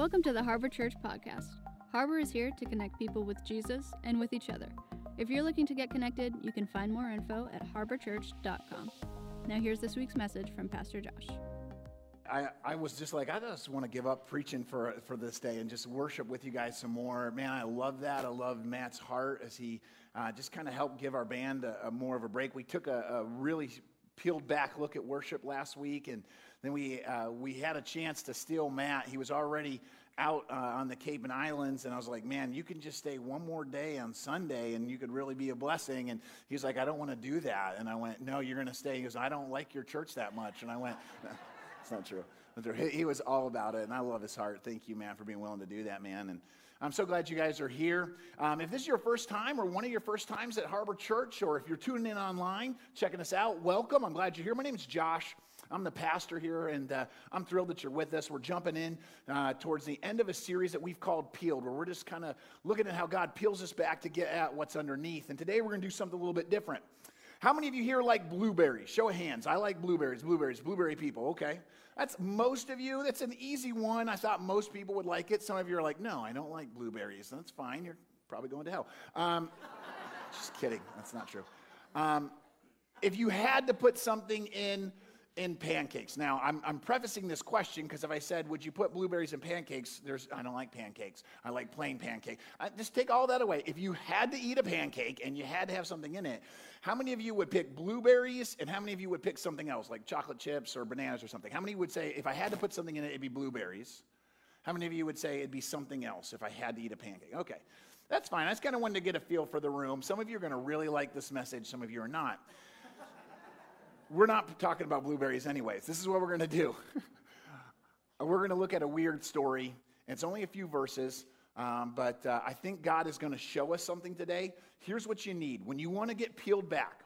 Welcome to the Harbor Church Podcast. Harbor is here to connect people with Jesus and with each other. If you're looking to get connected, you can find more info at harborchurch.com. Now, here's this week's message from Pastor Josh. I, I was just like, I just want to give up preaching for, for this day and just worship with you guys some more. Man, I love that. I love Matt's heart as he uh, just kind of helped give our band a, a more of a break. We took a, a, really peeled back look at worship last week, and then we, uh, we had a chance to steal Matt. He was already out uh, on the Cape and Islands, and I was like, man, you can just stay one more day on Sunday, and you could really be a blessing. And he was like, I don't want to do that. And I went, no, you're going to stay. He goes, I don't like your church that much. And I went, it's not true. He was all about it, and I love his heart. Thank you, man, for being willing to do that, man. And I'm so glad you guys are here. Um, if this is your first time or one of your first times at Harbor Church, or if you're tuning in online, checking us out, welcome. I'm glad you're here. My name is Josh. I'm the pastor here, and uh, I'm thrilled that you're with us. We're jumping in uh, towards the end of a series that we've called Peeled, where we're just kind of looking at how God peels us back to get at what's underneath. And today we're going to do something a little bit different. How many of you here like blueberries? Show of hands. I like blueberries, blueberries, blueberry people. Okay. That's most of you. That's an easy one. I thought most people would like it. Some of you are like, no, I don't like blueberries. That's fine. You're probably going to hell. Um, just kidding. That's not true. Um, if you had to put something in in pancakes. Now, I'm, I'm prefacing this question because if I said, Would you put blueberries in pancakes? There's, I don't like pancakes. I like plain pancake. I, just take all that away. If you had to eat a pancake and you had to have something in it, how many of you would pick blueberries and how many of you would pick something else, like chocolate chips or bananas or something? How many would say, If I had to put something in it, it'd be blueberries? How many of you would say it'd be something else if I had to eat a pancake? Okay, that's fine. I just kind of wanted to get a feel for the room. Some of you are going to really like this message, some of you are not we're not talking about blueberries anyways. This is what we're going to do. we're going to look at a weird story. It's only a few verses, um, but uh, I think God is going to show us something today. Here's what you need when you want to get peeled back.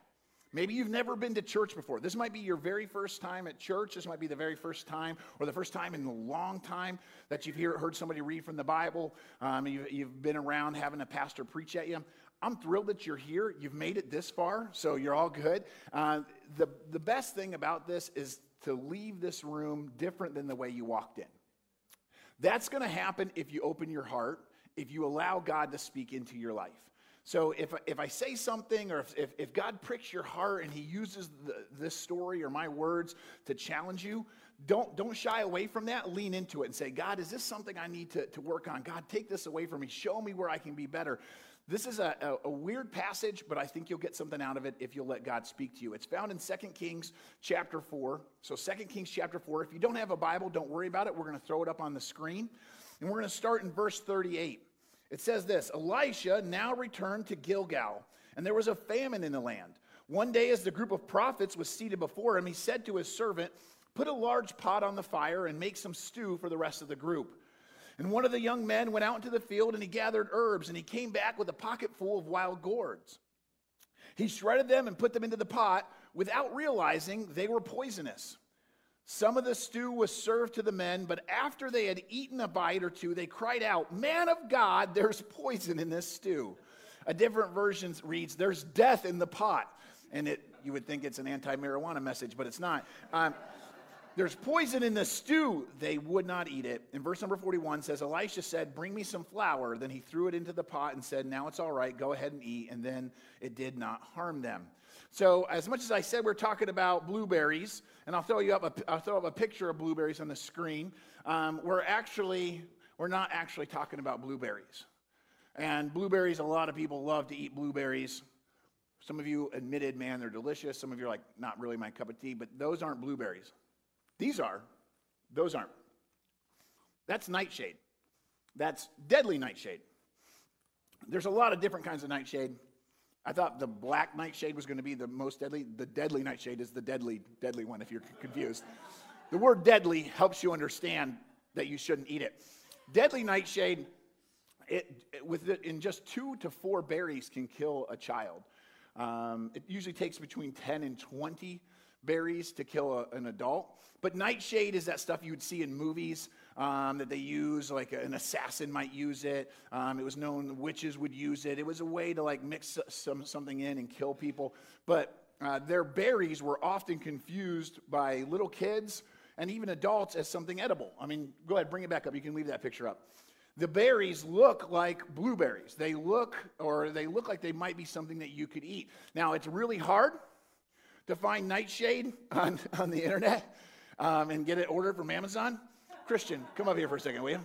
Maybe you've never been to church before. This might be your very first time at church. This might be the very first time, or the first time in a long time that you've hear, heard somebody read from the Bible. Um, you've, you've been around having a pastor preach at you. I'm thrilled that you're here. You've made it this far, so you're all good. Uh, the, the best thing about this is to leave this room different than the way you walked in. That's going to happen if you open your heart, if you allow God to speak into your life. So if, if I say something or if, if, God pricks your heart and he uses the, this story or my words to challenge you, don't, don't shy away from that. Lean into it and say, God, is this something I need to, to work on? God, take this away from me. Show me where I can be better. This is a, a, a, weird passage, but I think you'll get something out of it if you'll let God speak to you. It's found in 2 Kings chapter 4. So 2 Kings chapter 4. If you don't have a Bible, don't worry about it. We're going to throw it up on the screen. And we're going to start in verse 38. It says this Elisha now returned to Gilgal, and there was a famine in the land. One day, as the group of prophets was seated before him, he said to his servant, Put a large pot on the fire and make some stew for the rest of the group. And one of the young men went out into the field and he gathered herbs, and he came back with a pocket full of wild gourds. He shredded them and put them into the pot without realizing they were poisonous. Some of the stew was served to the men, but after they had eaten a bite or two, they cried out, Man of God, there's poison in this stew. A different version reads, There's death in the pot. And it, you would think it's an anti marijuana message, but it's not. Um, there's poison in the stew. They would not eat it. In verse number 41 says, Elisha said, Bring me some flour. Then he threw it into the pot and said, Now it's all right. Go ahead and eat. And then it did not harm them. So, as much as I said we're talking about blueberries, and I'll throw you up a, I'll throw up a picture of blueberries on the screen, um, we're actually, we're not actually talking about blueberries. And blueberries, a lot of people love to eat blueberries. Some of you admitted, man, they're delicious. Some of you are like, not really my cup of tea, but those aren't blueberries. These are, those aren't. That's nightshade. That's deadly nightshade. There's a lot of different kinds of nightshade. I thought the black nightshade was going to be the most deadly. The deadly nightshade is the deadly, deadly one if you're confused. the word deadly helps you understand that you shouldn't eat it. Deadly nightshade, it, it, with it, in just two to four berries, can kill a child. Um, it usually takes between 10 and 20 berries to kill a, an adult. But nightshade is that stuff you would see in movies um, that they use, like an assassin might use it. Um, it was known witches would use it. It was a way to like mix some, something in and kill people. But uh, their berries were often confused by little kids and even adults as something edible. I mean, go ahead, bring it back up. You can leave that picture up. The berries look like blueberries. They look, or they look like they might be something that you could eat. Now, it's really hard to find nightshade on, on the internet um, and get it ordered from Amazon. Christian, come up here for a second, will you?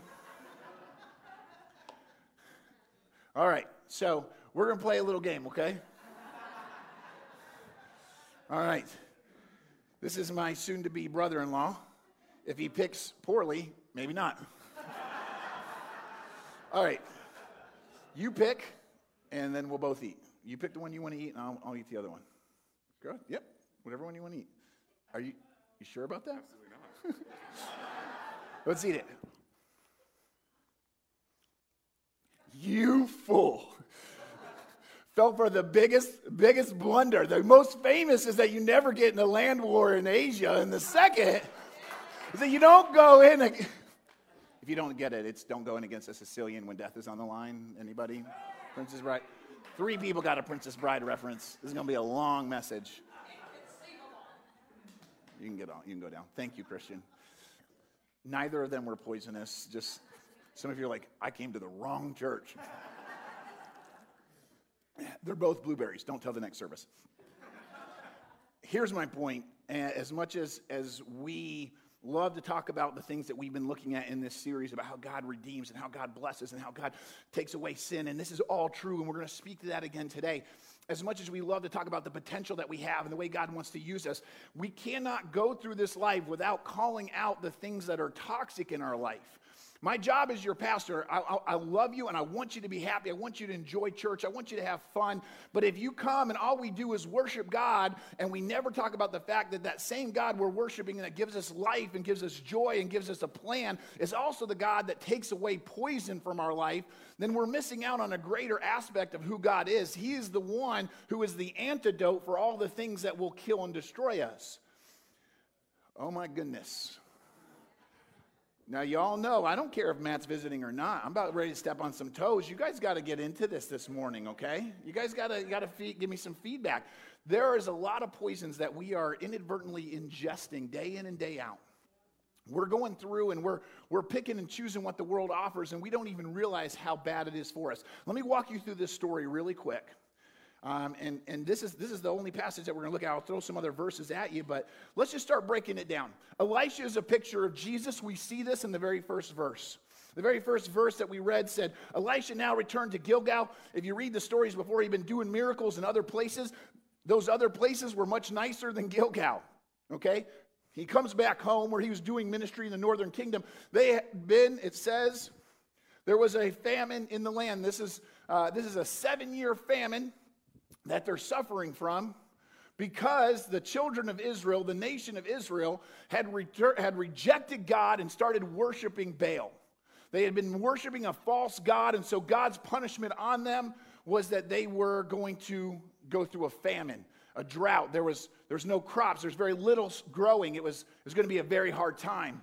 All right, so we're going to play a little game, okay? All right. This is my soon to be brother in law. If he picks poorly, maybe not. All right. You pick, and then we'll both eat. You pick the one you want to eat, and I'll, I'll eat the other one. Good? Yep. Whatever one you want to eat. Are you, you sure about that? Absolutely not. Let's eat it. You fool. Fell for the biggest, biggest blunder. The most famous is that you never get in a land war in Asia. And the second is that you don't go in. If you don't get it, it's don't go in against a Sicilian when death is on the line. Anybody? Princess Bride. Three people got a Princess Bride reference. This is going to be a long message. You can get on. You can go down. Thank you, Christian. Neither of them were poisonous. Just some of you are like, I came to the wrong church. They're both blueberries. Don't tell the next service. Here's my point. As much as, as we love to talk about the things that we've been looking at in this series about how God redeems and how God blesses and how God takes away sin, and this is all true, and we're going to speak to that again today. As much as we love to talk about the potential that we have and the way God wants to use us, we cannot go through this life without calling out the things that are toxic in our life. My job as your pastor, I, I, I, love you and I want you to be happy. I want you to enjoy church. I want you to have fun. But if you come and all we do is worship God and we never talk about the fact that that same God we're worshiping and that gives us life and gives us joy and gives us a plan is also the God that takes away poison from our life, then we're missing out on a greater aspect of who God is. He is the one who is the antidote for all the things that will kill and destroy us. Oh my goodness. Now, y'all know, I don't care if Matt's visiting or not. I'm about ready to step on some toes. You guys got to get into this this morning, okay? You guys got to got to give me some feedback. There is a lot of poisons that we are inadvertently ingesting day in and day out. We're going through and we're, we're picking and choosing what the world offers, and we don't even realize how bad it is for us. Let me walk you through this story really quick. Um, and and this, is, this is the only passage that we're going to look at. I'll throw some other verses at you, but let's just start breaking it down. Elisha is a picture of Jesus. We see this in the very first verse. The very first verse that we read said, Elisha now returned to Gilgal. If you read the stories before, he'd been doing miracles in other places. Those other places were much nicer than Gilgal. Okay? He comes back home where he was doing ministry in the northern kingdom. They had been, it says, there was a famine in the land. This is, uh, this is a seven year famine that they're suffering from because the children of Israel, the nation of Israel, had, had rejected God and started worshiping Baal. They had been worshiping a false God, and so God's punishment on them was that they were going to go through a famine, a drought. There was, there was no crops, there's very little growing. It was, it was going to be a very hard time.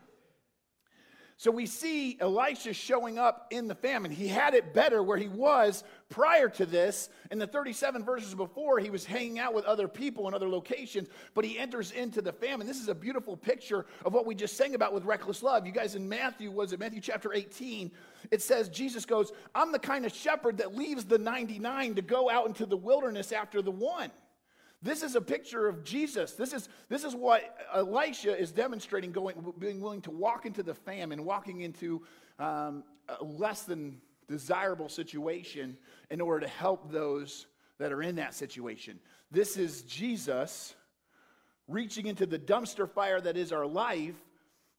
So we see Elisha showing up in the famine. He had it better where he was prior to this. In the 37 verses before, he was hanging out with other people in other locations, but he enters into the famine. This is a beautiful picture of what we just sang about with reckless love. You guys in Matthew, was it Matthew chapter 18? It says, Jesus goes, I'm the kind of shepherd that leaves the 99 to go out into the wilderness after the one. This is a picture of Jesus. This is, this is what Elisha is demonstrating, going, being willing to walk into the famine, walking into um, a less than desirable situation in order to help those that are in that situation. This is Jesus reaching into the dumpster fire that is our life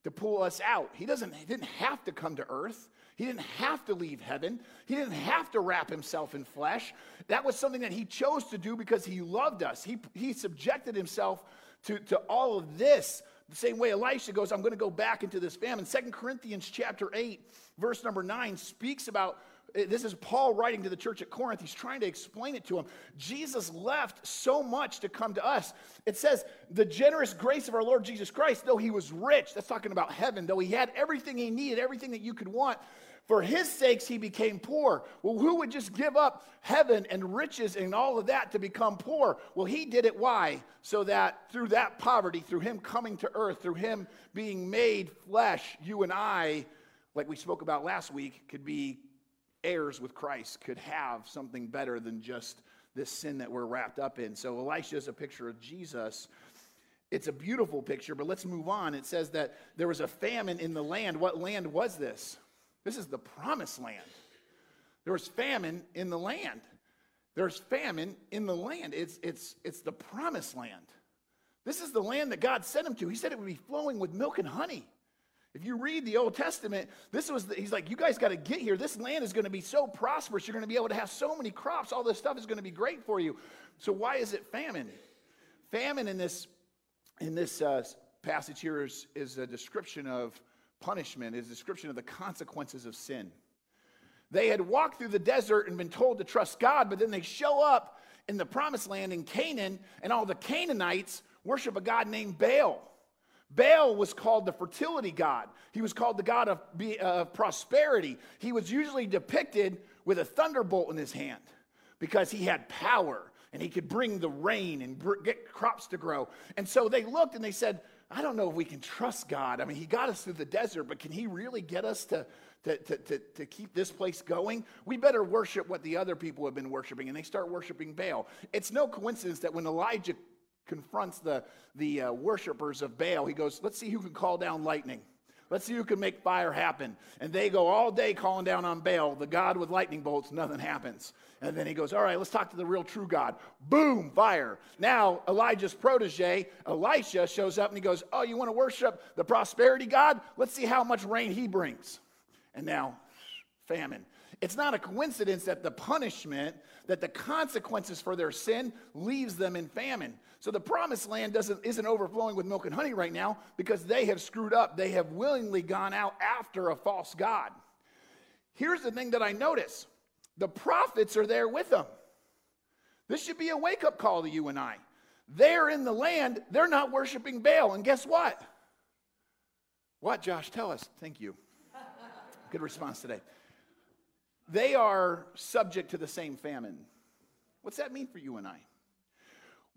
to pull us out. He doesn't he didn't have to come to earth. He didn't have to leave heaven. He didn't have to wrap himself in flesh. That was something that he chose to do because he loved us. He, he subjected himself to, to all of this. The same way Elisha goes, I'm going to go back into this famine. Second Corinthians chapter 8, verse number 9, speaks about eh, this is Paul writing to the church at Corinth. He's trying to explain it to them. Jesus left so much to come to us. It says, the generous grace of our Lord Jesus Christ, though he was rich, that's talking about heaven, though he had everything he needed, everything that you could want, for his sakes he became poor. Well, who would just give up heaven and riches and all of that to become poor? Well, he did it. Why? So that through that poverty, through him coming to earth, through him being made flesh, you and I, like we spoke about last week, could be heirs with Christ, could have something better than just this sin that we're wrapped up in. So Elisha is a picture of Jesus. It's a beautiful picture, but let's move on. It says that there was a famine in the land. What land was this? This is the promised land. There was famine in the land. There's famine in the land. It's, it's, it's the promised land. This is the land that God sent him to. He said it would be flowing with milk and honey. If you read the Old Testament, this was the, he's like, you guys got to get here. This land is going to be so prosperous. You're going to be able to have so many crops. All this stuff is going to be great for you. So why is it famine? Famine in this in this uh, passage here is, is a description of punishment, is a description of the consequences of sin. They had walked through the desert and been told to trust God, but then they show up in the promised land in Canaan, and all the Canaanites worship a god named Baal. Baal was called the fertility god. He was called the god of uh, prosperity. He was usually depicted with a thunderbolt in his hand because he had power and he could bring the rain and get crops to grow. And so they looked and they said, I don't know if we can trust God. I mean, He got us through the desert, but can He really get us to, to, to, to, to, keep this place going? We better worship what the other people have been worshiping. And they start worshiping Baal. It's no coincidence that when Elijah confronts the, the uh, worshipers of Baal, he goes, Let's see who can call down lightning. Let's see who can make fire happen. And they go all day calling down on Baal, the God with lightning bolts, nothing happens. And then he goes, All right, let's talk to the real true God. Boom, fire. Now, Elijah's protege, Elisha, shows up and he goes, Oh, you want to worship the prosperity God? Let's see how much rain he brings. And now, famine. It's not a coincidence that the punishment, that the consequences for their sin leaves them in famine. So the promised land doesn't, isn't overflowing with milk and honey right now because they have screwed up. They have willingly gone out after a false God. Here's the thing that I notice the prophets are there with them. This should be a wake up call to you and I. They're in the land, they're not worshiping Baal. And guess what? What, Josh? Tell us. Thank you. Good response today. They are subject to the same famine. What's that mean for you and I?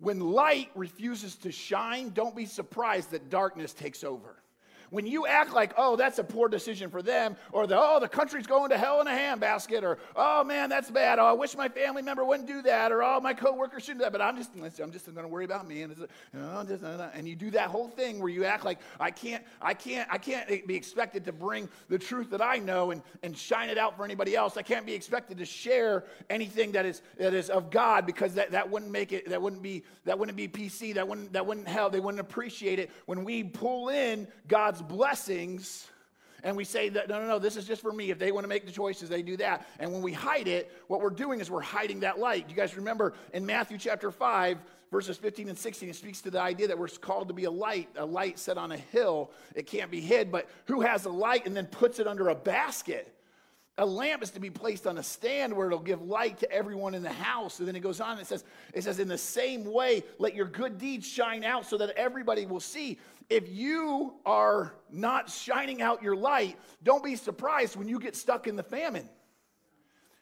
When light refuses to shine, don't be surprised that darkness takes over. When you act like, oh, that's a poor decision for them, or the, oh, the country's going to hell in a handbasket, or oh, man, that's bad. Oh, I wish my family member wouldn't do that, or oh, my coworker shouldn't do that, but I'm just, I'm just going to worry about me. And, just, uh, and you do that whole thing where you act like, I can't, I can't, I can't be expected to bring the truth that I know and, and shine it out for anybody else. I can't be expected to share anything that is, that is of God because that, that wouldn't make it, that wouldn't be, that wouldn't be PC, that wouldn't, that wouldn't help, they wouldn't appreciate it. When we pull in God's God's blessings and we say that no no no this is just for me. If they want to make the choices they do that. And when we hide it what we're doing is we're hiding that light. You guys remember in matthew chapter 5 verses 15 and 16 it speaks to the idea that we're called to be a light a light set on a hill. It can't be hid but who has a light and then puts it under a basket? A lamp is to be placed on a stand where it'll give light to everyone in the house. And then it goes on, and it says, it says, in the same way, let your good deeds shine out so that everybody will see if you are not shining out your light, don't be surprised when you get stuck in the famine.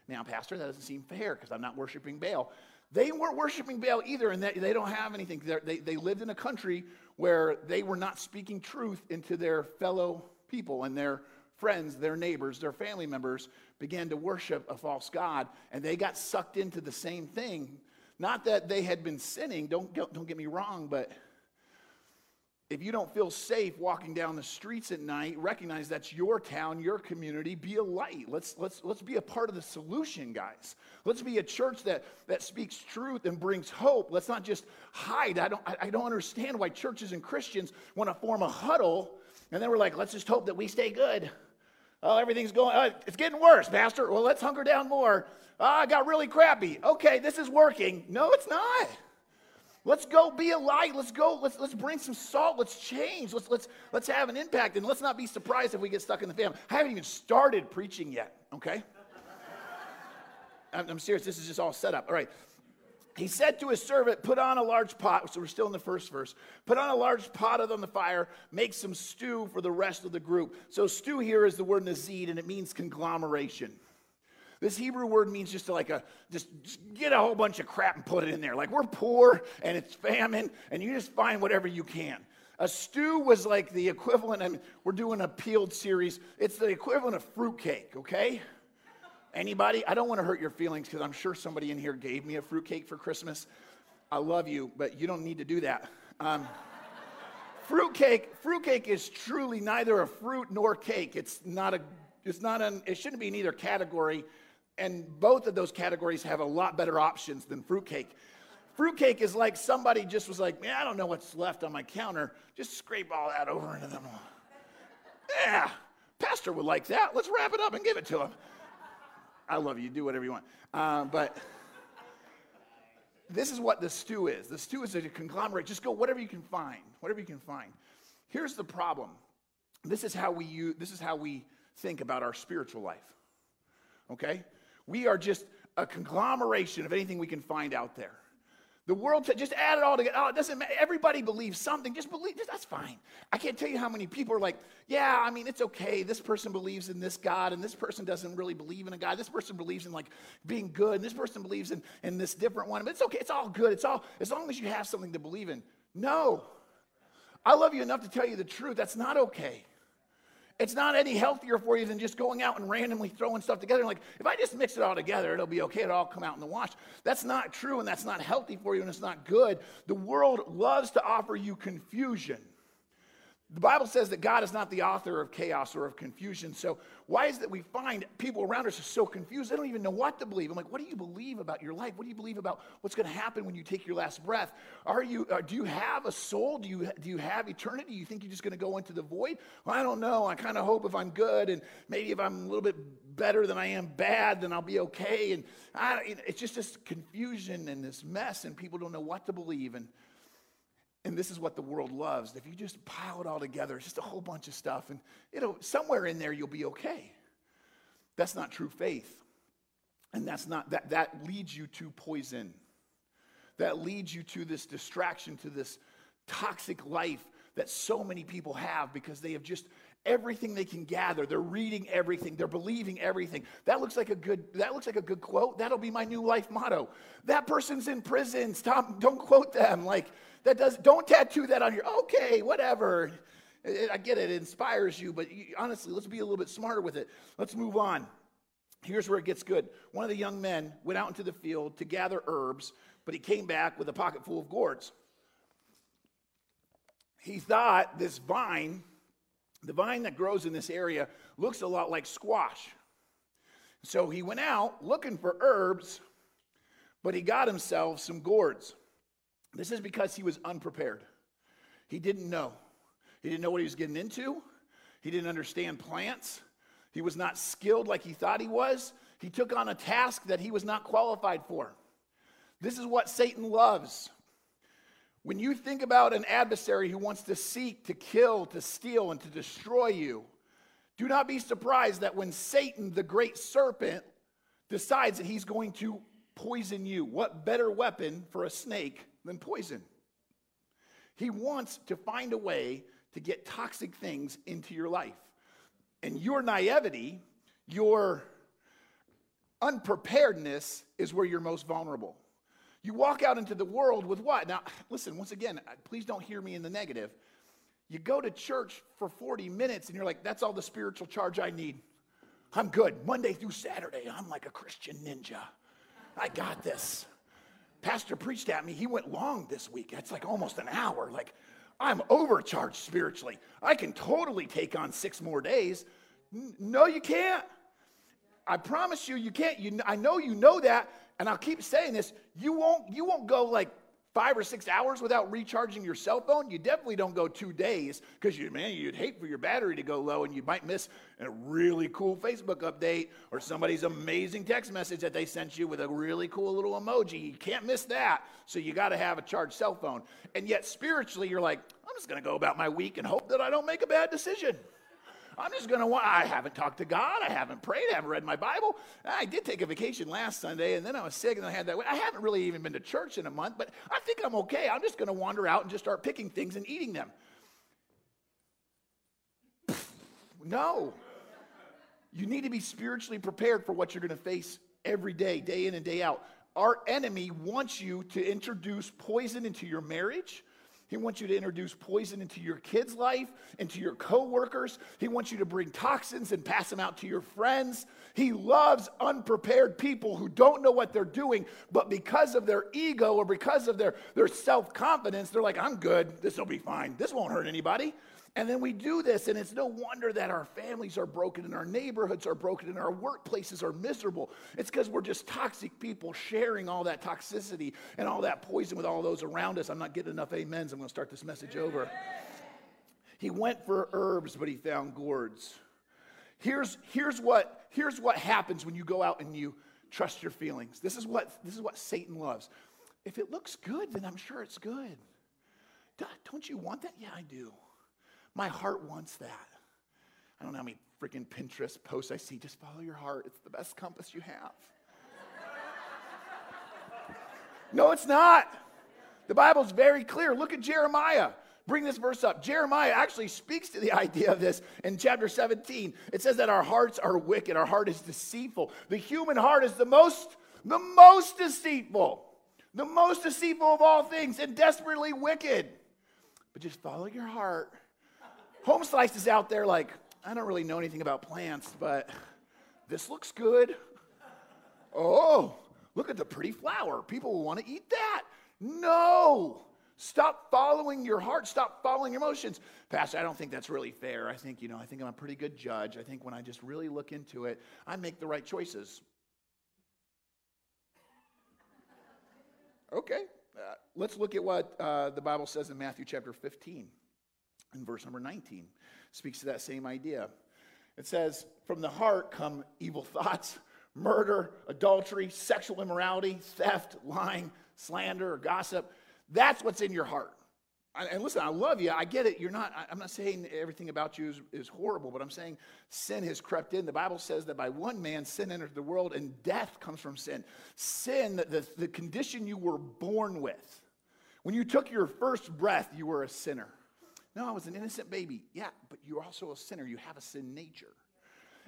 Now, Pastor, that doesn't seem fair because I'm not worshiping Baal. They weren't worshiping Baal either, and they, they don't have anything. They, they lived in a country where they were not speaking truth into their fellow people, and their friends, their neighbors, their family members began to worship a false God, and they got sucked into the same thing. Not that they had been sinning, don't, don't get me wrong, but if you don't feel safe walking down the streets at night, recognize that's your town, your community. Be a light. Let's, let's, let's be a part of the solution, guys. Let's be a church that, that speaks truth and brings hope. Let's not just hide. I don't, I don't understand why churches and Christians want to form a huddle and then we're like, let's just hope that we stay good. Oh, everything's going, uh, it's getting worse, Pastor. Well, let's hunker down more. Oh, I got really crappy. Okay, this is working. No, it's not. Let's go be a light. Let's go. Let's, let's bring some salt. Let's change. Let's, let's, let's have an impact. And let's not be surprised if we get stuck in the family. I haven't even started preaching yet, okay? I'm, I'm serious. This is just all set up. All right. He said to his servant, Put on a large pot. So we're still in the first verse. Put on a large pot on the fire. Make some stew for the rest of the group. So, stew here is the word nazid, and it means conglomeration. This Hebrew word means just to like a just, just, get a whole bunch of crap and put it in there. Like we're poor and it's famine, and you just find whatever you can. A stew was like the equivalent. Mean, we're doing a peeled series. It's the equivalent of fruitcake. Okay. Anybody? I don't want to hurt your feelings because I'm sure somebody in here gave me a fruitcake for Christmas. I love you, but you don't need to do that. Um, fruitcake, fruitcake is truly neither a fruit nor cake. It's not a, it's not an, it shouldn't be in either category. And both of those categories have a lot better options than fruitcake. Fruitcake is like somebody just was like, man, I don't know what's left on my counter. Just scrape all that over into them. Yeah, pastor would like that. Let's wrap it up and give it to him. I love you. Do whatever you want. Uh, but this is what the stew is. The stew is a conglomerate. Just go whatever you can find. Whatever you can find. Here's the problem. This is how we use, this is how we think about our spiritual life. Okay? We are just a conglomeration of anything we can find out there. The world, just add it all together. Oh, it doesn't matter. Everybody believes something. Just believe. That's fine. I can't tell you how many people are like, yeah, I mean, it's okay. This person believes in this God, and this person doesn't really believe in a God. This person believes in like being good, and this person believes in, in this different one. But it's okay. It's all good. It's all, as long as you have something to believe in. No. I love you enough to tell you the truth. That's not okay. It's not any healthier for you than just going out and randomly throwing stuff together. Like, if I just mix it all together, it'll be okay. It'll all come out in the wash. That's not true, and that's not healthy for you, and it's not good. The world loves to offer you confusion. The Bible says that God is not the author of chaos or of confusion. So, why is it that we find people around us are so confused? They don't even know what to believe. I'm like, what do you believe about your life? What do you believe about what's going to happen when you take your last breath? Are you, uh, do you have a soul? Do you, do you have eternity? You think you're just going to go into the void? Well, I don't know. I kind of hope if I'm good and maybe if I'm a little bit better than I am bad, then I'll be okay. And I, it's just this confusion and this mess, and people don't know what to believe. And and this is what the world loves. If you just pile it all together, it's just a whole bunch of stuff, and know, somewhere in there you'll be okay. That's not true faith. And that's not that that leads you to poison. That leads you to this distraction, to this toxic life that so many people have because they have just everything they can gather. They're reading everything. They're believing everything. That looks like a good that looks like a good quote. That'll be my new life motto. That person's in prison. Stop don't quote them. Like that does, don't tattoo that on your, okay, whatever. I get it, it inspires you, but honestly, let's be a little bit smarter with it. Let's move on. Here's where it gets good. One of the young men went out into the field to gather herbs, but he came back with a pocket full of gourds. He thought this vine, the vine that grows in this area, looks a lot like squash. So he went out looking for herbs, but he got himself some gourds. This is because he was unprepared. He didn't know. He didn't know what he was getting into. He didn't understand plants. He was not skilled like he thought he was. He took on a task that he was not qualified for. This is what Satan loves. When you think about an adversary who wants to seek, to kill, to steal, and to destroy you, do not be surprised that when Satan, the great serpent, decides that he's going to poison you, what better weapon for a snake than poison. He wants to find a way to get toxic things into your life. And your naivety, your unpreparedness is where you're most vulnerable. You walk out into the world with what? Now, listen, once again, please don't hear me in the negative. You go to church for 40 minutes and you're like, that's all the spiritual charge I need. I'm good. Monday through Saturday, I'm like a Christian ninja. I got this. Pastor preached at me. He went long this week. It's like almost an hour. Like, I'm overcharged spiritually. I can totally take on six more days. No, you can't. I promise you, you can't. You, I know you know that, and I'll keep saying this. You won't. You won't go like five or six hours without recharging your cell phone, you definitely don't go two days because you, man, you'd hate for your battery to go low and you might miss a really cool Facebook update or somebody's amazing text message that they sent you with a really cool little emoji. You can't miss that. So you got to have a charged cell phone. And yet, spiritually, you're like, I'm just going to go about my week and hope that I don't make a bad decision. I'm just going to, I haven't talked to God. I haven't prayed. I haven't read my Bible. I did take a vacation last Sunday and then I was sick and I had that. I haven't really even been to church in a month, but I think I'm okay. I'm just going to wander out and just start picking things and eating them. No. You need to be spiritually prepared for what you're going to face every day, day in and day out. Our enemy wants you to introduce poison into your marriage. He wants you to introduce poison into your kids' life, into your coworkers. He wants you to bring toxins and pass them out to your friends. He loves unprepared people who don't know what they're doing, but because of their ego or because of their, their self confidence, they're like, I'm good. This will be fine. This won't hurt anybody. And then we do this, and it's no wonder that our families are broken and our neighborhoods are broken and our workplaces are miserable. It's because we're just toxic people sharing all that toxicity and all that poison with all those around us. I'm not getting enough amens. I'm going to start this message over. He went for herbs, but he found gourds. Here's, here's, what, here's what happens when you go out and you trust your feelings. This is what, this is what Satan loves. If it looks good, then I'm sure it's good. Don't you want that? Yeah, I do. My heart wants that. I don't know how many freaking Pinterest posts I see. Just follow your heart. It's the best compass you have. no, it's not. The Bible's very clear. Look at Jeremiah. Bring this verse up. Jeremiah actually speaks to the idea of this in chapter 17. It says that our hearts are wicked, our heart is deceitful. The human heart is the most, the most deceitful, the most deceitful of all things, and desperately wicked. But just follow your heart Home Slice is out there like, I don't really know anything about plants, but this looks good. Oh, look at the pretty flower. People will want to eat that. No. Stop following your heart. Stop following your emotions. Pastor, I don't think that's really fair. I think, you know, I think I'm a pretty good judge. I think when I just really look into it, I make the right choices. Okay. Uh, let's look at what uh, the Bible says in Matthew chapter 15 in verse number 19 speaks to that same idea. It says, From the heart come evil thoughts, murder, adultery, sexual immorality, theft, lying, slander, or gossip. That's what's in your heart. And listen, I love you. I get it. You're not, I'm not saying everything about you is, is horrible, but I'm saying sin has crept in. The Bible says that by one man, sin entered the world, and death comes from sin. Sin, the, the condition you were born with. When you took your first breath, you were a sinner. No, I was an innocent baby. Yeah, but you're also a sinner. You have a sin nature.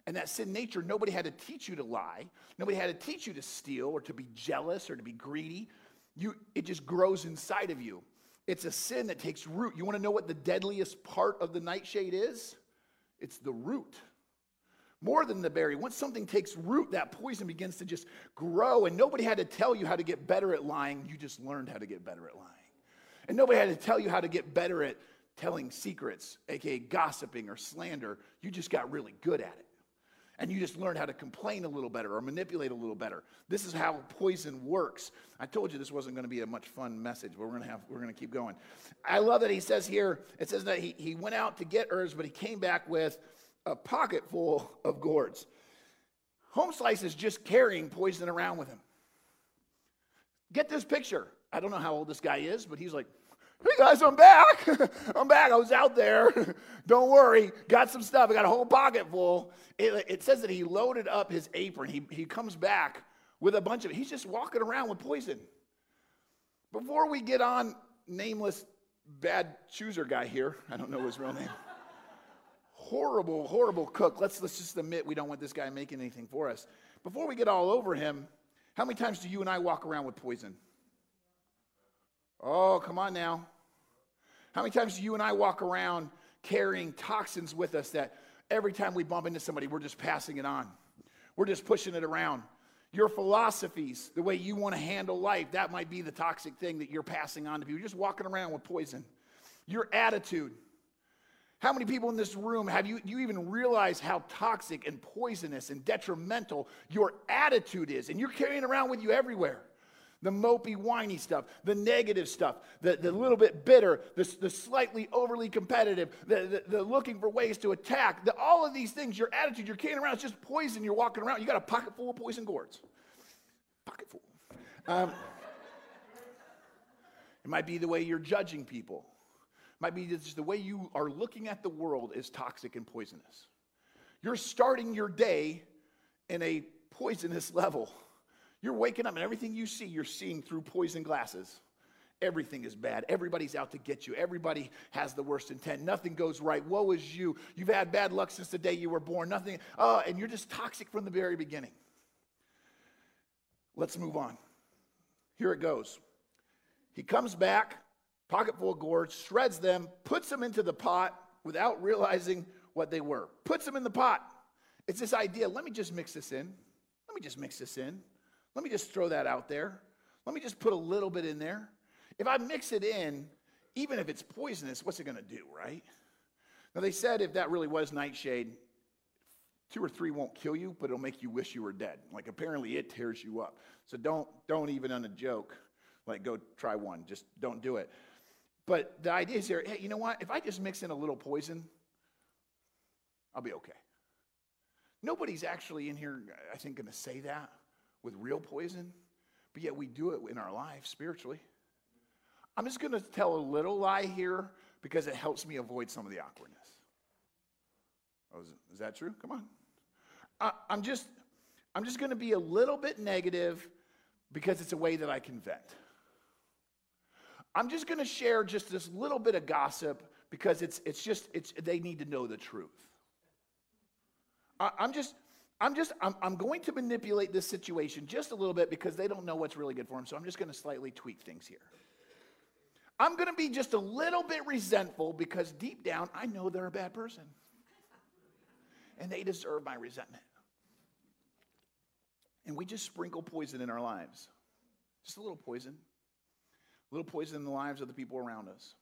And that sin nature, nobody had to teach you to lie. Nobody had to teach you to steal or to be jealous or to be greedy. You, it just grows inside of you. It's a sin that takes root. You want to know what the deadliest part of the nightshade is? It's the root. More than the berry. Once something takes root, that poison begins to just grow. And nobody had to tell you how to get better at lying. You just learned how to get better at lying. And nobody had to tell you how to get better at telling secrets, aka gossiping or slander, you just got really good at it. And you just learned how to complain a little better or manipulate a little better. This is how poison works. I told you this wasn't going to be a much fun message, but we're going to have we're going to keep going. I love that he says here, it says that he, he went out to get herbs, but he came back with a pocket full of gourds. Home Slice is just carrying poison around with him. Get this picture. I don't know how old this guy is, but he's like Guys, I'm back. I'm back. I was out there. Don't worry. Got some stuff. I got a whole pocket full. It, it, says that he loaded up his apron. He, he comes back with a bunch of, he's just walking around with poison. Before we get on nameless bad chooser guy here, I don't know his real name. horrible, horrible cook. Let's, let's just admit we don't want this guy making anything for us. Before we get all over him, how many times do you and I walk around with poison? Oh, come on now. How many times do you and I walk around carrying toxins with us that every time we bump into somebody, we're just passing it on? We're just pushing it around. Your philosophies, the way you want to handle life, that might be the toxic thing that you're passing on to people. You're just walking around with poison. Your attitude. How many people in this room have you, you even realize how toxic and poisonous and detrimental your attitude is? And you're carrying around with you everywhere the mopey, whiny stuff, the negative stuff, the, the little bit bitter, the, the slightly overly competitive, the, the, the looking for ways to attack, the, all of these things, your attitude, you're carrying around, it's just poison you're walking around. You got a pocket full of poison gourds. Pocket full. Um, it might be the way you're judging people. It might be just the way you are looking at the world is toxic and poisonous. You're starting your day in a poisonous level. You're waking up and everything you see, you're seeing through poison glasses. Everything is bad. Everybody's out to get you. Everybody has the worst intent. Nothing goes right. Woe is you. You've had bad luck since the day you were born. Nothing. Oh, and you're just toxic from the very beginning. Let's move on. Here it goes. He comes back, pocket full of gourds, shreds them, puts them into the pot without realizing what they were. Puts them in the pot. It's this idea let me just mix this in. Let me just mix this in. Let me just throw that out there. Let me just put a little bit in there. If I mix it in, even if it's poisonous, what's it going to do, right? Now, they said if that really was nightshade, two or three won't kill you, but it'll make you wish you were dead. Like apparently it tears you up. So don't, don't even on a joke, like go try one. Just don't do it. But the idea is here, hey, you know what? If I just mix in a little poison, I'll be okay. Nobody's actually in here, I think, going to say that with real poison, but yet we do it in our life spiritually. I'm just going to tell a little lie here because it helps me avoid some of the awkwardness. Oh, is, is that true? Come on. I, I'm just, I'm just going to be a little bit negative because it's a way that I can vent. I'm just going to share just this little bit of gossip because it's, it's just, it's, they need to know the truth. I, I'm just, I'm just, I'm, I'm going to manipulate this situation just a little bit because they don't know what's really good for them. So I'm just going to slightly tweak things here. I'm going to be just a little bit resentful because deep down, I know they're a bad person. And they deserve my resentment. And we just sprinkle poison in our lives. Just a little poison. A little poison in the lives of the people around us.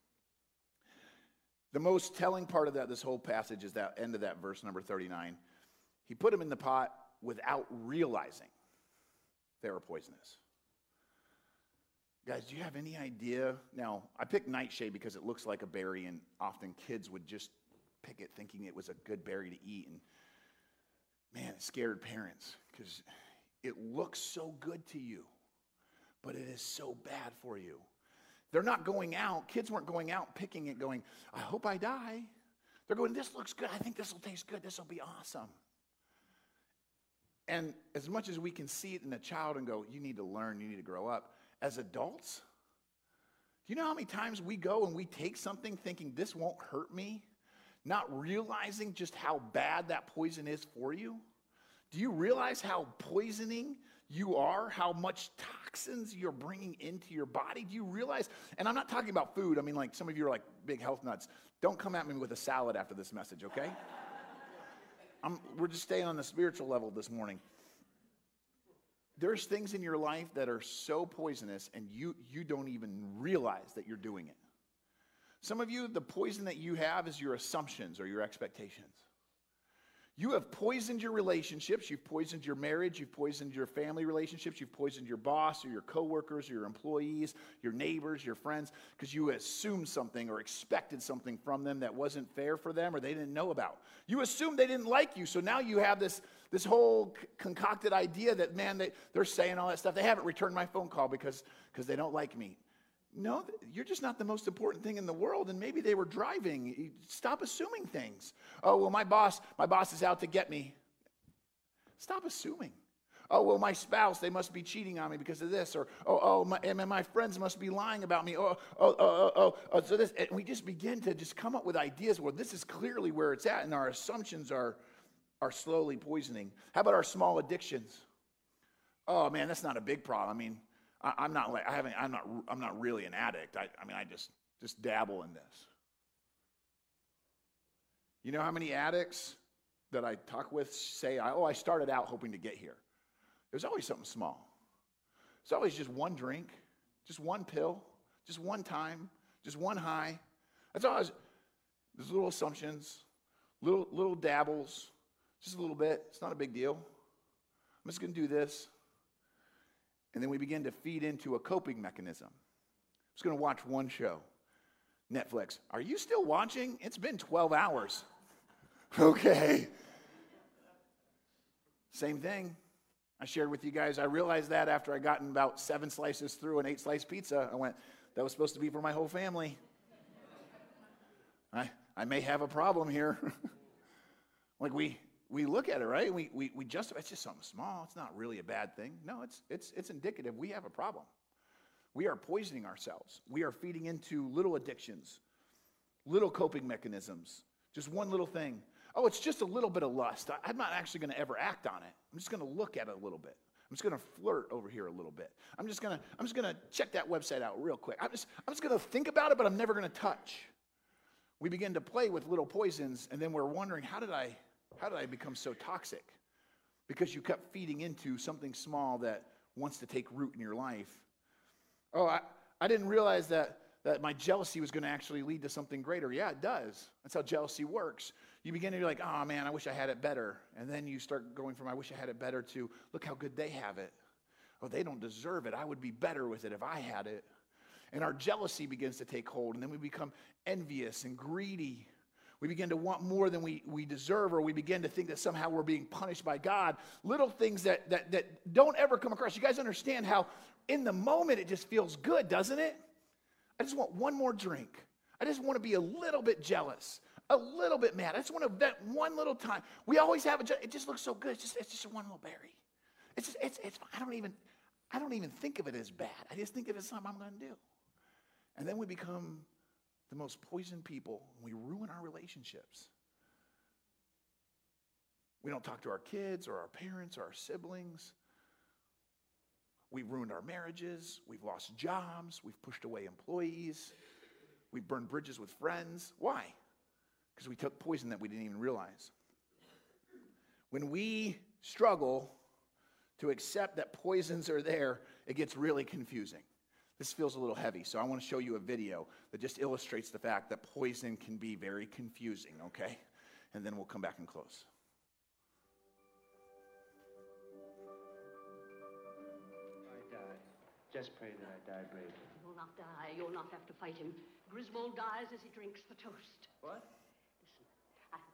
The most telling part of that, this whole passage, is that end of that verse number 39. He put them in the pot without realizing they were poisonous. Guys, do you have any idea? Now, I picked nightshade because it looks like a berry, and often kids would just pick it thinking it was a good berry to eat. And man, it scared parents because it looks so good to you, but it is so bad for you. They're not going out, kids weren't going out picking it, going, I hope I die. They're going, This looks good. I think this will taste good. This will be awesome. And as much as we can see it in a child and go, You need to learn, you need to grow up, as adults, do you know how many times we go and we take something thinking this won't hurt me, not realizing just how bad that poison is for you? Do you realize how poisoning you are, how much toxins you're bringing into your body? Do you realize? And I'm not talking about food. I mean, like some of you are like big health nuts. Don't come at me with a salad after this message, okay? I'm, we're just staying on the spiritual level this morning. There's things in your life that are so poisonous and you, you don't even realize that you're doing it. Some of you, the poison that you have is your assumptions or your expectations. You have poisoned your relationships. You've poisoned your marriage. You've poisoned your family relationships. You've poisoned your boss or your coworkers or your employees, your neighbors, your friends, because you assumed something or expected something from them that wasn't fair for them or they didn't know about. You assumed they didn't like you. So now you have this, this whole concocted idea that, man, they, they're saying all that stuff. They haven't returned my phone call because, because they don't like me. No, you're just not the most important thing in the world, and maybe they were driving. Stop assuming things. Oh, well, my boss, my boss is out to get me. Stop assuming. Oh, well, my spouse, they must be cheating on me because of this. Or, oh, oh, my, and my friends must be lying about me. Oh, oh, oh, oh, oh, oh, oh. So this, and we just begin to just come up with ideas Well, this is clearly where it's at, and our assumptions are, are slowly poisoning. How about our small addictions? Oh, man, that's not a big problem. I mean, I, am not like I haven't. I'm not. I'm not really an addict. I, I mean, I just just dabble in this. You know how many addicts that I talk with say, "Oh, I started out hoping to get here." There's always something small. It's always just one drink, just one pill, just one time, just one high. That's always there's little assumptions, little little dabbles, just a little bit. It's not a big deal. I'm just to do this. And then we begin to feed into a coping mechanism. I'm just going to watch one show Netflix. Are you still watching? It's been 12 hours. okay. Same thing. I shared with you guys. I realized that after I gotten about seven slices through an eight slice pizza. I went, that was supposed to be for my whole family. I, I may have a problem here. like we, we look at it, right? We, we, we just, it's just something small. It's not really a bad thing. No, it's, it's, it's indicative. We have a problem. We are poisoning ourselves. We are feeding into little addictions, little coping mechanisms, just one little thing. Oh, it's just a little bit of lust. I, am not actually going to ever act on it. I'm just going to look at it a little bit. I'm just going to flirt over here a little bit. I'm just going to I'm just going to check that website out real quick. I'm just I'm just going to think about it, but I'm never going to touch. We begin to play with little poisons, and then we're wondering, how did I how did I become so toxic? Because you kept feeding into something small that wants to take root in your life. Oh, I, I didn't realize that, that my jealousy was going to actually lead to something greater. Yeah, it does. That's how jealousy works. You begin to be like, oh man, I wish I had it better. And then you start going from, I wish I had it better to, look how good they have it. Oh, they don't deserve it. I would be better with it if I had it. And our jealousy begins to take hold. And then we become envious and greedy we begin to want more than we, we deserve, or we begin to think that somehow we're being punished by God. Little things that, that, that don't ever come across. You guys understand how in the moment it just feels good, doesn't it? I just want one more drink. I just want to be a little bit jealous, a little bit mad. I just want to vent one little time. We always have a, it just looks so good. It's just, it's just one little berry. It's just, it's, it's, I don't even, I don't even think of it as bad. I just think of it as something I'm going to do. And then we become the most poisoned people, we ruin our relationships. We don't talk to our kids or our parents or our siblings. We've ruined our marriages. We've lost jobs. We've pushed away employees. We've burned bridges with friends. Why? Because we took poison that we didn't even realize. When we struggle to accept that poisons are there, it gets really confusing. This feels a little heavy, so I want to show you a video that just illustrates the fact that poison can be very confusing, okay? And then we'll come back and close. I die. Just pray that I die bravely. You'll not die. You'll not have to fight him. Griswold dies as he drinks the toast. What?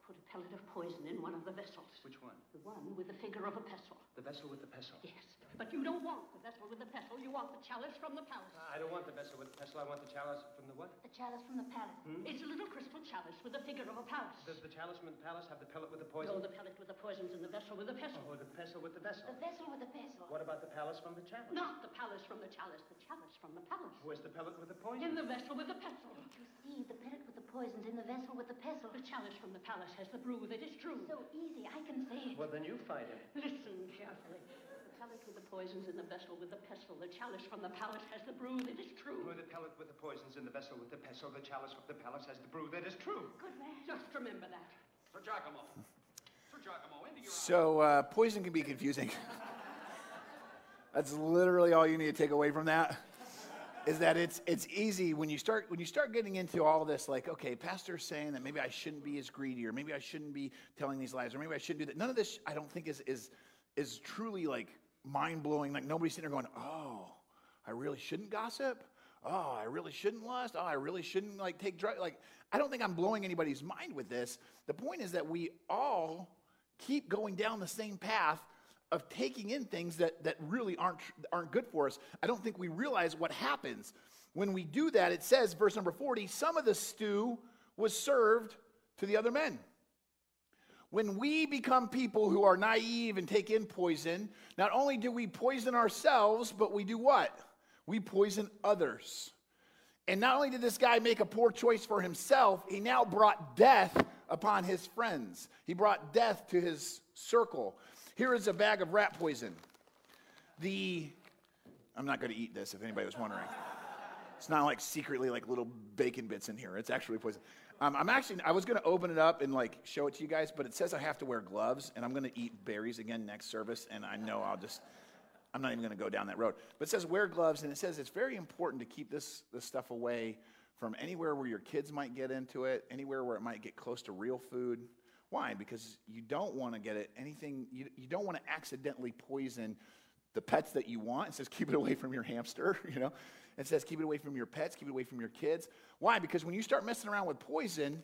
Listen, I have put a pellet of poison in one of the vessels. Which one? The one with the figure of a pestle. The vessel with the pestle? Yes. But you don't want the vessel with the pestle. You want the chalice from the palace. I don't want the vessel with the pestle. I want the chalice from the what? The chalice from the palace. Hmm? It's a little crystal chalice with the figure of a palace. Does the chalice from the palace have the pellet with the poison? No, the pellet with the poison's in the vessel with the pestle. Oh, the pestle with the vessel. The vessel with the pestle. What about the palace from the chalice? Not the palace from the chalice. The chalice from the palace. Where's the pellet with the poison? In the vessel with the pestle. Don't you see? The pellet with the poison's in the vessel with the pestle. The chalice from the palace has the brew that is true. So easy. I can say it. Well, then you fight him. Listen carefully The pellet with the poisons in the vessel with the pestle. The chalice from the palace has the brew that is true. Where the pellet with the poisons in the vessel with the pestle, the chalice from the palace has the brew that is true. Good man. Just remember that. Sir Giacomo. Sir Giacomo, into your So, uh, poison can be confusing. That's literally all you need to take away from that. Is that it's it's easy when you start when you start getting into all this like okay pastor's saying that maybe I shouldn't be as greedy or maybe I shouldn't be telling these lies or maybe I shouldn't do that none of this I don't think is is is truly like mind blowing. Like nobody's sitting there going, oh, I really shouldn't gossip. Oh, I really shouldn't lust. Oh, I really shouldn't like take drugs. Like, I don't think I'm blowing anybody's mind with this. The point is that we all keep going down the same path of taking in things that, that really aren't, aren't good for us. I don't think we realize what happens. When we do that, it says, verse number 40, some of the stew was served to the other men. When we become people who are naive and take in poison, not only do we poison ourselves, but we do what? We poison others. And not only did this guy make a poor choice for himself, he now brought death upon his friends. He brought death to his circle. Here is a bag of rat poison. The I'm not going to eat this if anybody was wondering. It's not like secretly like little bacon bits in here. It's actually poison. Um, I'm actually, I was going to open it up and like show it to you guys, but it says I have to wear gloves, and I'm going to eat berries again next service, and I know I'll just, I'm not even going to go down that road. But it says wear gloves, and it says it's very important to keep this, this stuff away from anywhere where your kids might get into it, anywhere where it might get close to real food. Why? Because you don't want to get it anything, you, you don't want to accidentally poison the pets that you want. It says keep it away from your hamster, you know. It says keep it away from your pets, keep it away from your kids. Why? Because when you start messing around with poison,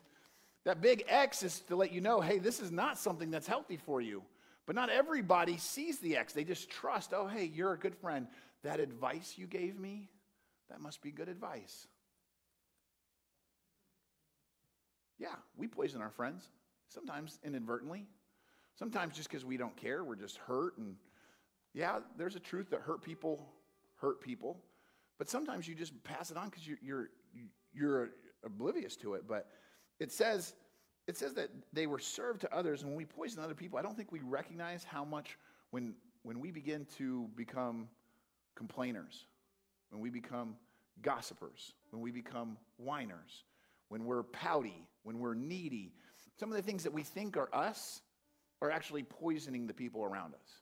that big X is to let you know, hey, this is not something that's healthy for you. But not everybody sees the X. They just trust, oh, hey, you're a good friend. That advice you gave me, that must be good advice. Yeah, we poison our friends, sometimes inadvertently. Sometimes just because we don't care, we're just hurt. And yeah, there's a truth that hurt people hurt people. But sometimes you just pass it on because you're, you're, you're oblivious to it. But it says, it says that they were served to others. And when we poison other people, I don't think we recognize how much when, when we begin to become complainers, when we become gossipers, when we become whiners, when we're pouty, when we're needy, some of the things that we think are us are actually poisoning the people around us.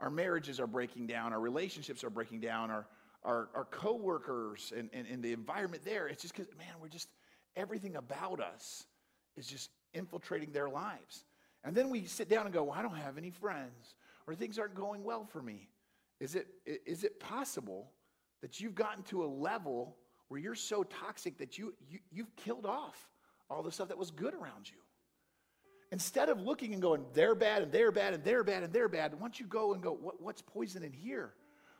Our marriages are breaking down, our relationships are breaking down, our, our, our coworkers and, and, and the environment there. It's just because, man, we're just, everything about us is just infiltrating their lives. And then we sit down and go, well, I don't have any friends, or things aren't going well for me. Is it, is it possible that you've gotten to a level where you're so toxic that you, you, you've killed off all the stuff that was good around you? Instead of looking and going, they're bad and they're bad and they're bad and they're bad, once you go and go, what, what's poison in here?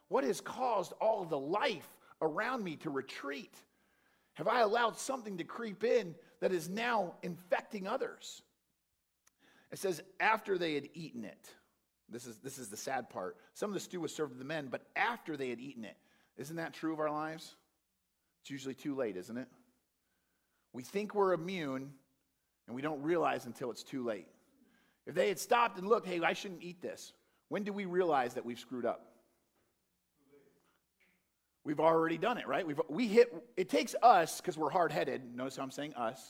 What has caused all the life around me to retreat? Have I allowed something to creep in that is now infecting others? It says, after they had eaten it, this is, this is the sad part. Some of the stew was served to the men, but after they had eaten it. Isn't that true of our lives? It's usually too late, isn't it? We think we're immune and we don't realize until it's too late. If they had stopped and looked, hey, I shouldn't eat this, when do we realize that we've screwed up? We've already done it, right? We've, we hit, it takes us, because we're hard headed. Notice how I'm saying us.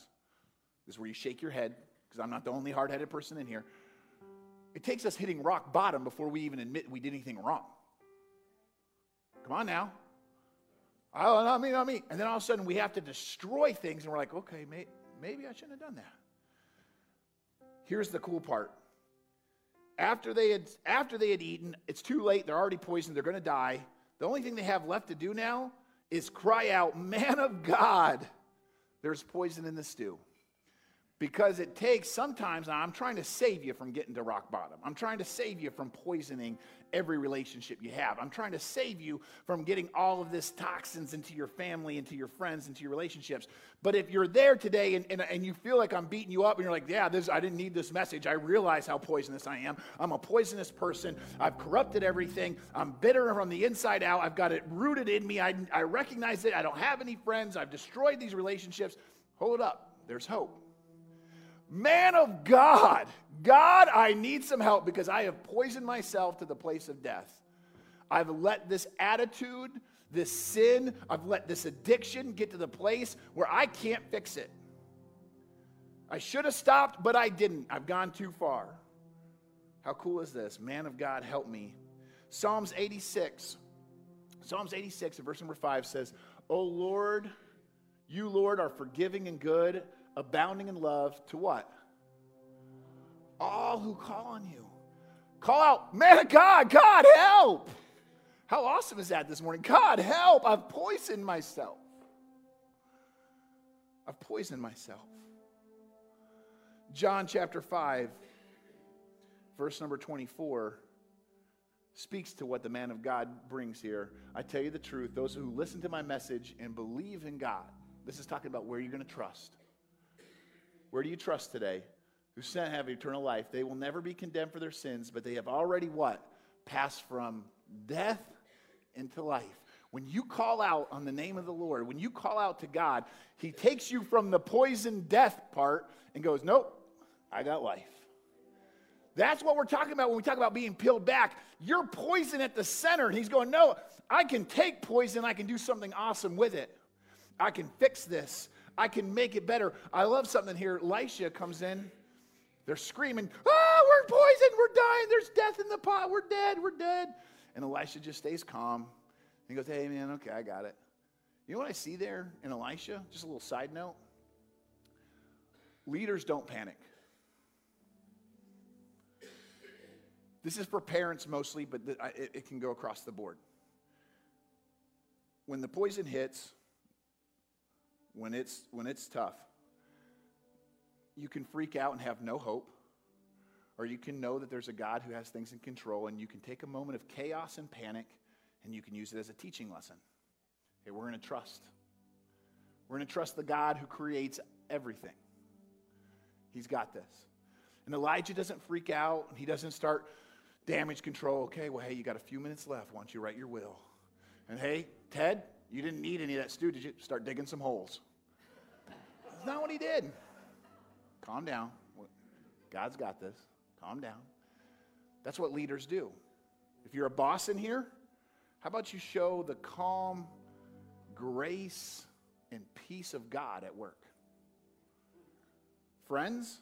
This is where you shake your head, because I'm not the only hard headed person in here. It takes us hitting rock bottom before we even admit we did anything wrong. Come on now. Oh, not me, not me. And then all of a sudden we have to destroy things, and we're like, okay, may, maybe I shouldn't have done that. Here's the cool part. After they had, after they had eaten, it's too late. They're already poisoned. They're going to die. The only thing they have left to do now is cry out, Man of God, there's poison in the stew because it takes sometimes i'm trying to save you from getting to rock bottom. I'm trying to save you from poisoning every relationship you have. I'm trying to save you from getting all of this toxins into your family into your friends into your relationships. But if you're there today and, and, and you feel like i'm beating you up and you're like yeah this, i didn't need this message. I realize how poisonous i am. I'm a poisonous person. I've corrupted everything. I'm bitter from the inside out. I've got it rooted in me. I, I recognize it. I don't have any friends. I've destroyed these relationships. Hold up. There's hope Man of God, God, I need some help because I have poisoned myself to the place of death. I've let this attitude, this sin, I've let this addiction get to the place where I can't fix it. I should have stopped, but I didn't. I've gone too far. How cool is this? Man of God, help me. Psalms 86. Psalms 86, verse number 5 says, O Lord, you, Lord, are forgiving and good abounding in love to what? All who call on you. Call out, man of God, God, help. How awesome is that this morning? God, help. I've poisoned myself. I've poisoned myself. John chapter 5, verse number 24, speaks to what the man of God brings here. I tell you the truth, those who listen to my message and believe in God, this is talking about where you're going to trust. Where do you trust today? Who sent have eternal life. They will never be condemned for their sins, but they have already what? Passed from death into life. When you call out on the name of the Lord, when you call out to God, He takes you from the poison death part and goes, Nope, I got life. That's what we're talking about when we talk about being peeled back. You're poison at the center. And he's going, No, I can take poison, I can do something awesome with it. I can fix this. I can make it better. I love something here. Elisha comes in. They're screaming, Ah, we're poisoned. We're dying. There's death in the pot. We're dead. We're dead. And Elisha just stays calm. He goes, Hey, man, okay, I got it. You know what I see there in Elisha? Just a little side note. Leaders don't panic. This is for parents mostly, but it, it can go across the board. When the poison hits, when it's, when it's tough, you can freak out and have no hope, or you can know that there's a God who has things in control, and you can take a moment of chaos and panic, and you can use it as a teaching lesson. Hey, we're going to trust. We're going to trust the God who creates everything. He's got this. And Elijah doesn't freak out. He doesn't start damage control. Okay, well, hey, you got a few minutes left. Why don't you write your will? And hey, Ted, you didn't need any of that stew, did you? Start digging some holes. That's not what he did. Calm down. God's got this. Calm down. That's what leaders do. If you're a boss in here, how about you show the calm grace and peace of God at work? Friends,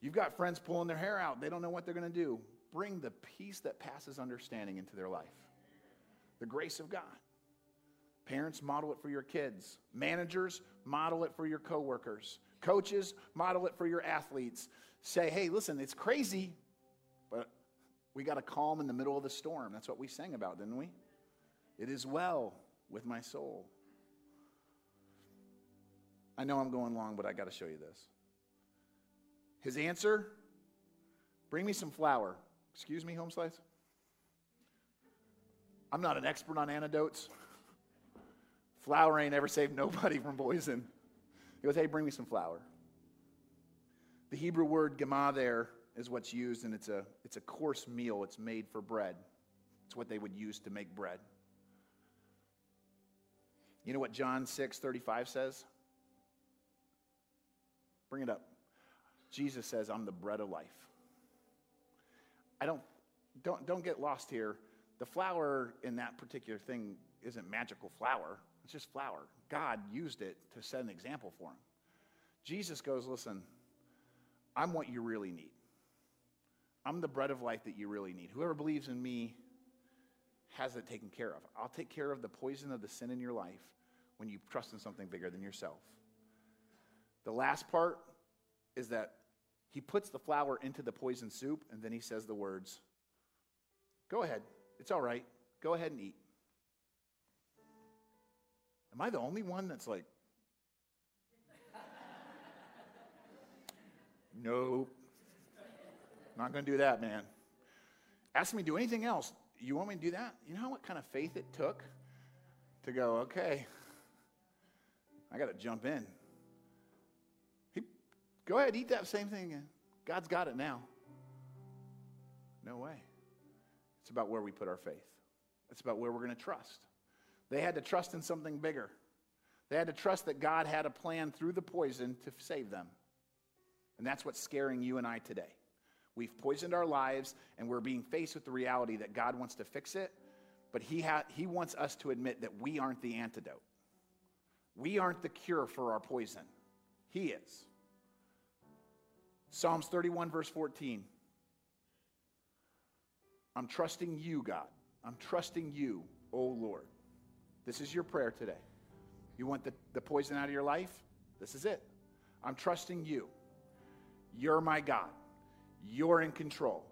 you've got friends pulling their hair out. They don't know what they're going to do. Bring the peace that passes understanding into their life. The grace of God. Parents, model it for your kids. Managers, model it for your coworkers. Coaches, model it for your athletes. Say, hey, listen, it's crazy, but we got a calm in the middle of the storm. That's what we sang about, didn't we? It is well with my soul. I know I'm going long, but I got to show you this. His answer bring me some flour. Excuse me, home slice? I'm not an expert on antidotes. Flour ain't ever saved nobody from poison. He goes, hey, bring me some flour. The Hebrew word gemah there is what's used, and it's a, it's a coarse meal. It's made for bread. It's what they would use to make bread. You know what John 6 35 says? Bring it up. Jesus says, I'm the bread of life. I don't, don't, don't get lost here. The flour in that particular thing isn't magical flour. It's just flour. God used it to set an example for him. Jesus goes, Listen, I'm what you really need. I'm the bread of life that you really need. Whoever believes in me has it taken care of. I'll take care of the poison of the sin in your life when you trust in something bigger than yourself. The last part is that he puts the flour into the poison soup and then he says the words, Go ahead. It's all right. Go ahead and eat. Am I the only one that's like, nope, not going to do that, man. Ask me to do anything else. You want me to do that? You know what kind of faith it took to go, okay, I got to jump in. He, go ahead, eat that same thing. God's got it now. No way. It's about where we put our faith, it's about where we're going to trust. They had to trust in something bigger. They had to trust that God had a plan through the poison to save them. And that's what's scaring you and I today. We've poisoned our lives and we're being faced with the reality that God wants to fix it, but He, ha- he wants us to admit that we aren't the antidote. We aren't the cure for our poison. He is. Psalms 31, verse 14. I'm trusting you, God. I'm trusting you, O Lord. This is your prayer today. You want the, the poison out of your life? This is it. I'm trusting you. You're my God. You're in control.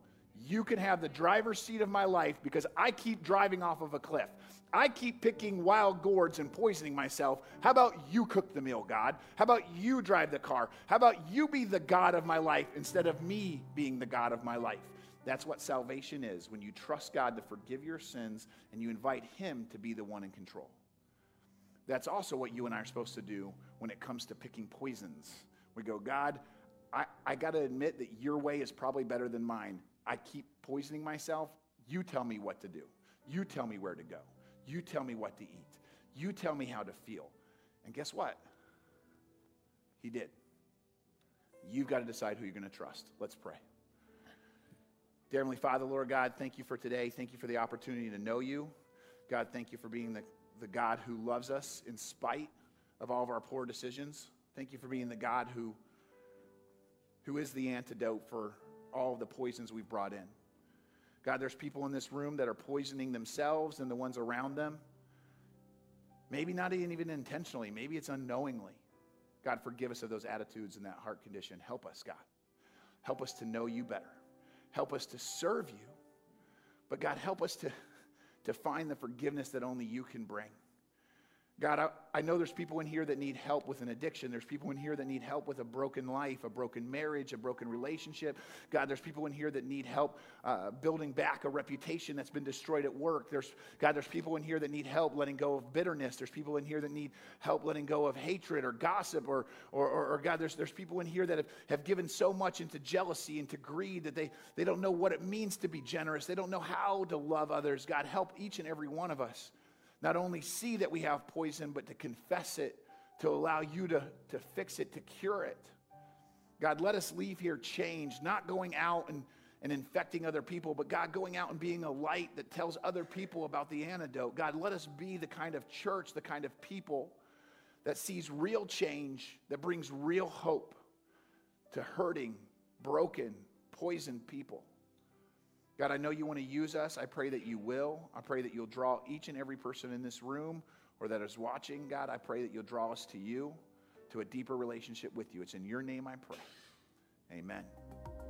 You can have the driver's seat of my life because I keep driving off of a cliff. I keep picking wild gourds and poisoning myself. How about you cook the meal, God? How about you drive the car? How about you be the God of my life instead of me being the God of my life? That's what salvation is when you trust God to forgive your sins and you invite Him to be the one in control. That's also what you and I are supposed to do when it comes to picking poisons. We go, God, I, I got to admit that your way is probably better than mine. I keep poisoning myself. You tell me what to do. You tell me where to go. You tell me what to eat. You tell me how to feel. And guess what? He did. You've got to decide who you're going to trust. Let's pray. Dear Heavenly Father, Lord God, thank you for today. Thank you for the opportunity to know you. God, thank you for being the, the God who loves us in spite of all of our poor decisions. Thank you for being the God who, who is the antidote for all of the poisons we've brought in. God, there's people in this room that are poisoning themselves and the ones around them. Maybe not even intentionally, maybe it's unknowingly. God, forgive us of those attitudes and that heart condition. Help us, God. Help us to know you better. Help us to serve you. But God, help us to, to find the forgiveness that only you can bring. God, I, I know there's people in here that need help with an addiction. There's people in here that need help with a broken life, a broken marriage, a broken relationship. God, there's people in here that need help uh, building back a reputation that's been destroyed at work. There's, God, there's people in here that need help letting go of bitterness. There's people in here that need help letting go of hatred or gossip. Or, or, or, or God, there's, there's people in here that have, have given so much into jealousy, into greed, that they, they don't know what it means to be generous. They don't know how to love others. God, help each and every one of us not only see that we have poison, but to confess it, to allow you to, to fix it, to cure it. God, let us leave here changed, not going out and, and infecting other people, but God, going out and being a light that tells other people about the antidote. God, let us be the kind of church, the kind of people that sees real change, that brings real hope to hurting, broken, poisoned people. God, I know you want to use us. I pray that you will. I pray that you'll draw each and every person in this room or that is watching. God, I pray that you'll draw us to you, to a deeper relationship with you. It's in your name I pray. Amen.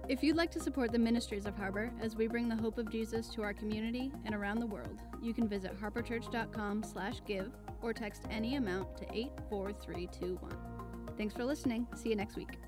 If you'd like to support the ministries of Harbor as we bring the hope of Jesus to our community and around the world, you can visit harborchurch.com/give or text any amount to 84321. Thanks for listening. See you next week.